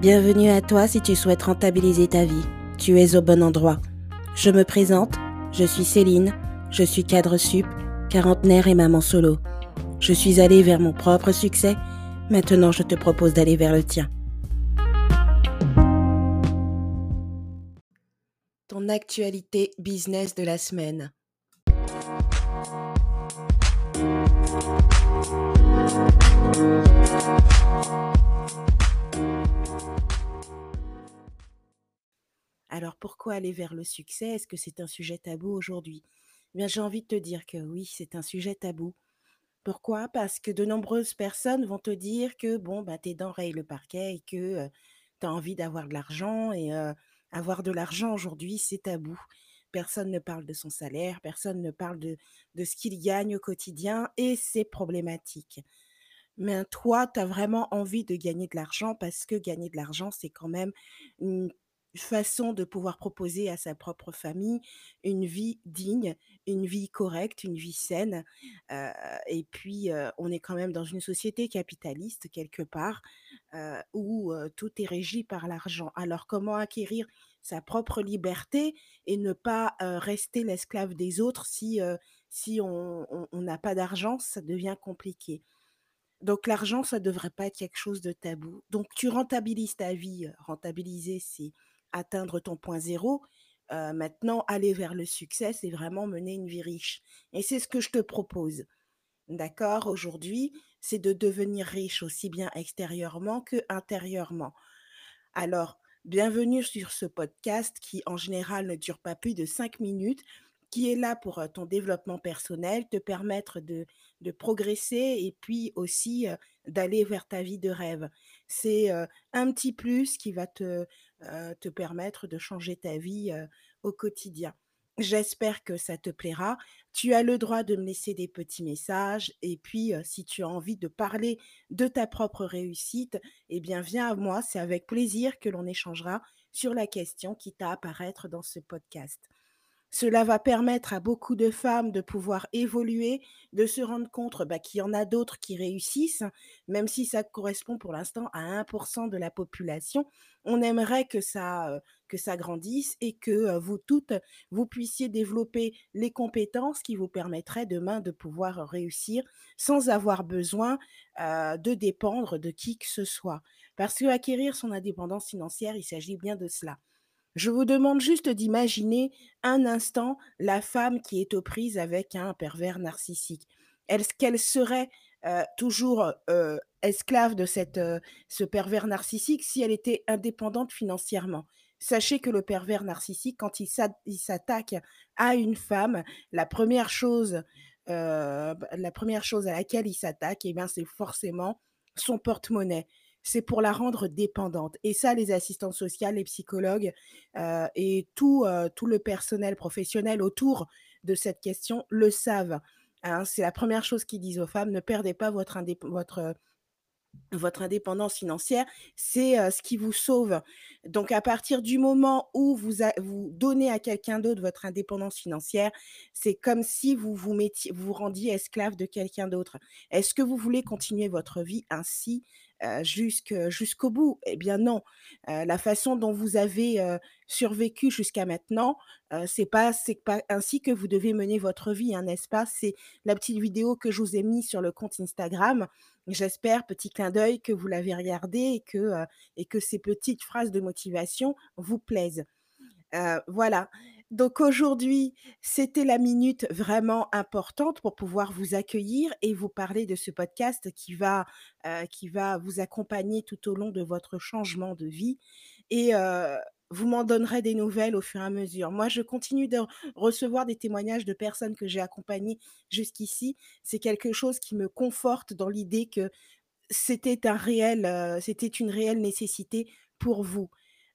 Bienvenue à toi si tu souhaites rentabiliser ta vie. Tu es au bon endroit. Je me présente, je suis Céline, je suis cadre sup, quarantenaire et maman solo. Je suis allée vers mon propre succès, maintenant je te propose d'aller vers le tien. Ton actualité business de la semaine. Alors pourquoi aller vers le succès? Est-ce que c'est un sujet tabou aujourd'hui? Eh Bien, j'ai envie de te dire que oui, c'est un sujet tabou. Pourquoi? Parce que de nombreuses personnes vont te dire que bon, bah, tes dents rayent le parquet et que tu as envie d'avoir de l'argent et avoir de l'argent aujourd'hui, c'est tabou. Personne ne parle de son salaire, personne ne parle de, de ce qu'il gagne au quotidien et c'est problématique. Mais toi, tu as vraiment envie de gagner de l'argent parce que gagner de l'argent, c'est quand même une façon de pouvoir proposer à sa propre famille une vie digne, une vie correcte, une vie saine. et puis, on est quand même dans une société capitaliste quelque part où tout est régi par l'argent. Alors, comment acquérir sa propre liberté et ne pas rester l'esclave des autres si, si on n'a pas d'argent, ça devient compliqué. Donc l'argent, ça ne devrait pas être quelque chose de tabou. Donc tu rentabilises ta vie. Rentabiliser, c'est atteindre ton point zéro. maintenant, aller vers le succès, c'est vraiment mener une vie riche. Et c'est ce que je te propose. D'accord? Aujourd'hui, c'est de devenir riche aussi bien extérieurement que intérieurement. Alors, bienvenue sur ce podcast qui, en général, ne dure pas plus de cinq minutes, qui est là pour ton développement personnel, te permettre de, de progresser et puis aussi d'aller vers ta vie de rêve. C'est un petit plus qui va te, permettre de changer ta vie au quotidien. J'espère que ça te plaira. Tu as le droit de me laisser des petits messages et puis si tu as envie de parler de ta propre réussite, eh bien viens à moi, c'est avec plaisir que l'on échangera sur la question qui t'a apparaître dans ce podcast. Cela va permettre à beaucoup de femmes de pouvoir évoluer, de se rendre compte bah, qu'il y en a d'autres qui réussissent, même si ça correspond pour l'instant à 1% de la population. On aimerait que ça, que ça grandisse et que vous toutes, vous puissiez développer les compétences qui vous permettraient demain de pouvoir réussir sans avoir besoin de dépendre de qui que ce soit. Parce que acquérir son indépendance financière, il s'agit bien de cela. Je vous demande juste d'imaginer un instant la femme qui est aux prises avec un pervers narcissique. Est-ce qu'elle serait toujours esclave de cette, ce pervers narcissique si elle était indépendante financièrement Sachez que le pervers narcissique, quand il s'attaque à une femme, la première chose, la première chose à laquelle il s'attaque, eh c'est forcément son porte-monnaie c'est pour la rendre dépendante. Et ça, les assistantes sociales, les psychologues et tout, tout le personnel professionnel autour de cette question le savent. Hein. c'est la première chose qu'ils disent aux femmes, ne perdez pas votre, votre votre indépendance financière, c'est ce qui vous sauve. Donc, à partir du moment où vous, vous donnez à quelqu'un d'autre votre indépendance financière, c'est comme si vous vous, mettiez, vous rendiez esclave de quelqu'un d'autre. Est-ce que vous voulez continuer votre vie ainsi jusqu'au bout Eh bien non. la façon dont vous avez survécu jusqu'à maintenant, c'est pas c'est pas ainsi que vous devez mener votre vie, hein, n'est-ce pas? C'est la petite vidéo que je vous ai mise sur le compte Instagram. J'espère, petit clin d'œil, que vous l'avez regardé et que, et que ces petites phrases de motivation vous plaisent. voilà. Donc aujourd'hui, c'était la minute vraiment importante pour pouvoir vous accueillir et vous parler de ce podcast qui va, va vous accompagner tout au long de votre changement de vie. Et vous m'en donnerez des nouvelles au fur et à mesure. Moi, je continue de recevoir des témoignages de personnes que j'ai accompagnées jusqu'ici. C'est quelque chose qui me conforte dans l'idée que c'était un réel, c'était une réelle nécessité pour vous.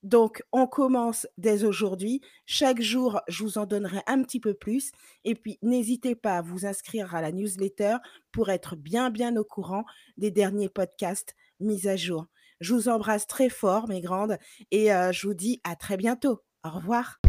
Donc, on commence dès aujourd'hui. Chaque jour, je vous en donnerai un petit peu plus. Et puis, n'hésitez pas à vous inscrire à la newsletter pour être bien, bien au courant des derniers podcasts mis à jour. Je vous embrasse très fort, mes grandes, et je vous dis à très bientôt. Au revoir.